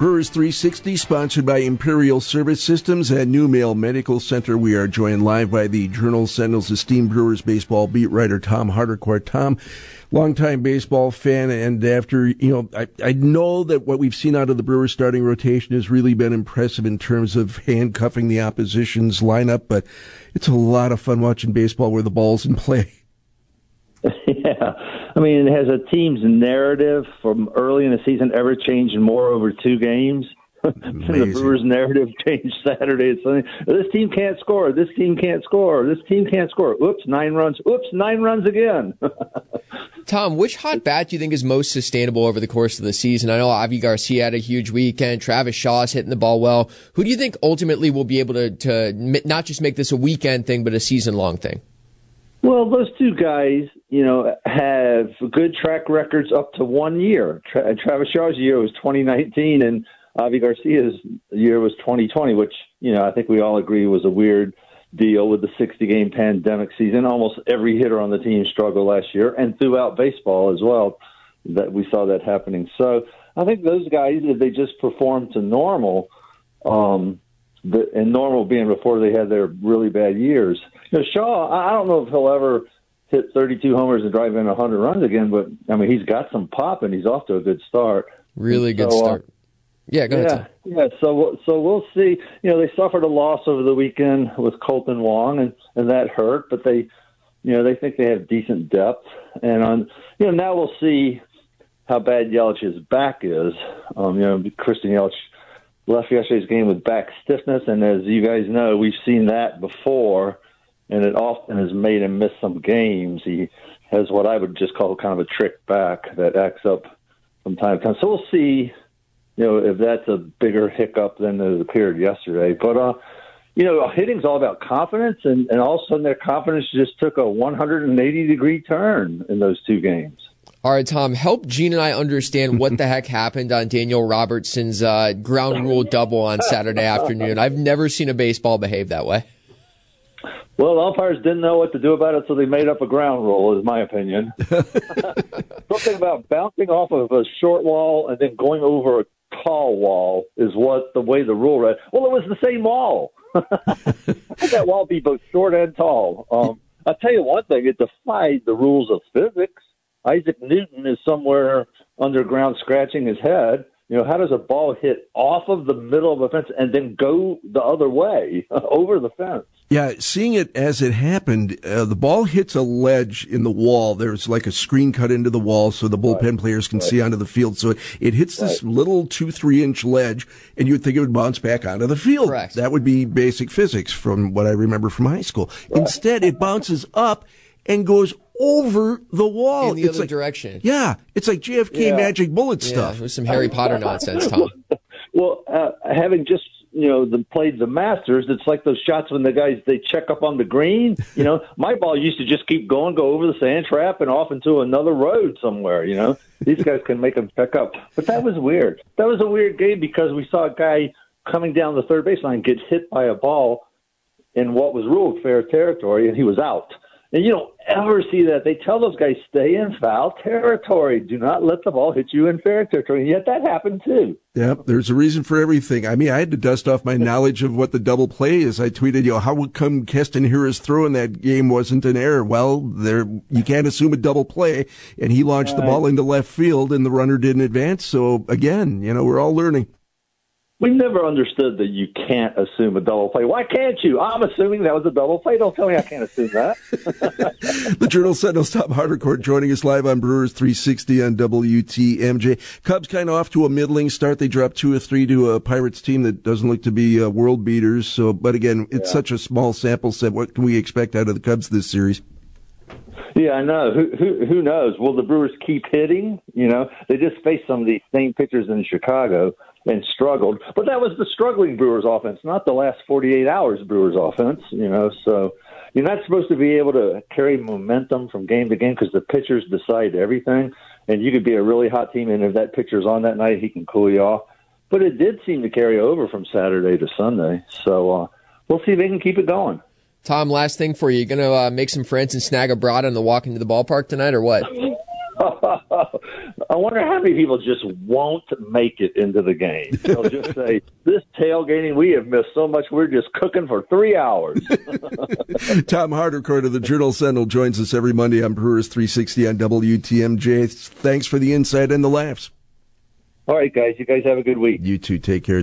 Brewers 360, sponsored by Imperial Service Systems and New Mail Medical Center. We are joined live by the Journal Sentinel's esteemed Brewers baseball beat writer Tom Haudricourt. Tom, longtime baseball fan, and after you know, I, I know that what we've seen out of the Brewers starting rotation has really been impressive in terms of handcuffing the opposition's lineup. But it's a lot of fun watching baseball where the ball's in play. Yeah, I mean, it has a team's narrative from early in the season ever changed more over two games. the Brewers' narrative changed Saturday and Sunday. This team can't score. This team can't score. This team can't score. Oops, nine runs. Oops, nine runs again. Tom, which hot bat do you think is most sustainable over the course of the season? I know Avi Garcia had a huge weekend. Travis Shaw is hitting the ball well. Who do you think ultimately will be able to, to not just make this a weekend thing, but a season long thing? Well, those two guys, you know, have good track records up to one year. Tra- Travis Shaw's year was 2019, and Avi Garcia's year was 2020, which you know I think we all agree was a weird deal with the 60 game pandemic season. Almost every hitter on the team struggled last year, and throughout baseball as well. That we saw that happening. So I think those guys, if they just perform to normal, um, the, and normal being before they had their really bad years. You know, Shaw, I don't know if he'll ever hit 32 homers and drive in 100 runs again, but I mean, he's got some pop and he's off to a good start. Really good so, uh, start. Uh, yeah, go ahead. Yeah, yeah. So, so we'll see. You know, they suffered a loss over the weekend with Kolten Wong, and and that hurt. But they, you know, they think they have decent depth, and on, you know, now we'll see how bad Yelich's back is. Um, you know, Christian Yelich left yesterday's game with back stiffness, and as you guys know, we've seen that before, and it often has made him miss some games. He has what I would just call kind of a trick back that acts up from time to time. So we'll see you know, if that's a bigger hiccup than it appeared yesterday. But, uh, you know, hitting's all about confidence, and, and all of a sudden their confidence just took a 180 degree turn in those two games. All right, Tom, help Gene and I understand what the heck happened on Daniel Robertson's uh, ground rule double on Saturday afternoon. I've never seen a baseball behave that way. Well, the umpires didn't know what to do about it, so they made up a ground rule, is my opinion. Something about bouncing off of a short wall and then going over a tall wall is what the way the rule read. Well, it was the same wall. that wall be both short and tall? Um, I'll tell you one thing: it defied the rules of physics. Isaac Newton is somewhere underground scratching his head. You know, how does a ball hit off of the middle of a fence and then go the other way over the fence? Yeah, seeing it as it happened, uh, the ball hits a ledge in the wall. There's like a screen cut into the wall so the bullpen right. players can right. see onto the field. So it, it hits right. this little two, three inch ledge, and you would think it would bounce back onto the field. Correct. That would be basic physics from what I remember from high school. Instead, it bounces up and goes over the wall. In the it's other like, direction. Yeah, it's like JFK yeah. magic bullet stuff. It was some Harry Potter nonsense, Tom. well, uh, having just you know the played the Masters, it's like those shots when the guys they check up on the green. You know, my ball used to just keep going, go over the sand trap, and off into another road somewhere. You know, these guys can make them check up. But that was weird. That was a weird game because we saw a guy coming down the third baseline get hit by a ball in what was ruled fair territory, and he was out. And you don't ever see that. They tell those guys, stay in foul territory. Do not let the ball hit you in fair territory. And yet that happened too. Yep, there's a reason for everything. I mean, I had to dust off my knowledge of what the double play is. I tweeted, you know, how would come Keston Hiura's throw in that game wasn't an error? Well, there, you can't assume a double play. And he launched right. the ball into left field and the runner didn't advance. So again, you know, we're all learning we never understood that you can't assume a double play. Why can't you? I'm assuming that was a double play. Don't tell me I can't assume that. the Journal Sentinel's Tom Haudricourt joining us live on Brewers 360 on WTMJ. Cubs kind of off to a middling start. They dropped two or three to a Pirates team that doesn't look to be uh, world beaters. So, but again, it's yeah. such a small sample set. What can we expect out of the Cubs this series? Yeah, I know. Who, who who knows? Will the Brewers keep hitting? You know, they just faced some of these same pitchers in Chicago and struggled. But that was the struggling Brewers offense, not the last 48 hours Brewers offense, you know. So you're not supposed to be able to carry momentum from game to game because the pitchers decide everything. And you could be a really hot team, and if that pitcher's on that night, he can cool you off. But it did seem to carry over from Saturday to Sunday. So uh, we'll see if they can keep it going. Tom, last thing for you. You going to uh, make some friends and snag a broad on the walk into the ballpark tonight, or what? I wonder how many people just won't make it into the game. They'll just say, "This tailgating, we have missed so much. We're just cooking for three hours." Tom Haudricourt of the Journal Sentinel joins us every Monday on Brewers 360 on WTMJ. Thanks for the insight and the laughs. All right, guys. You guys have a good week. You too. Take care.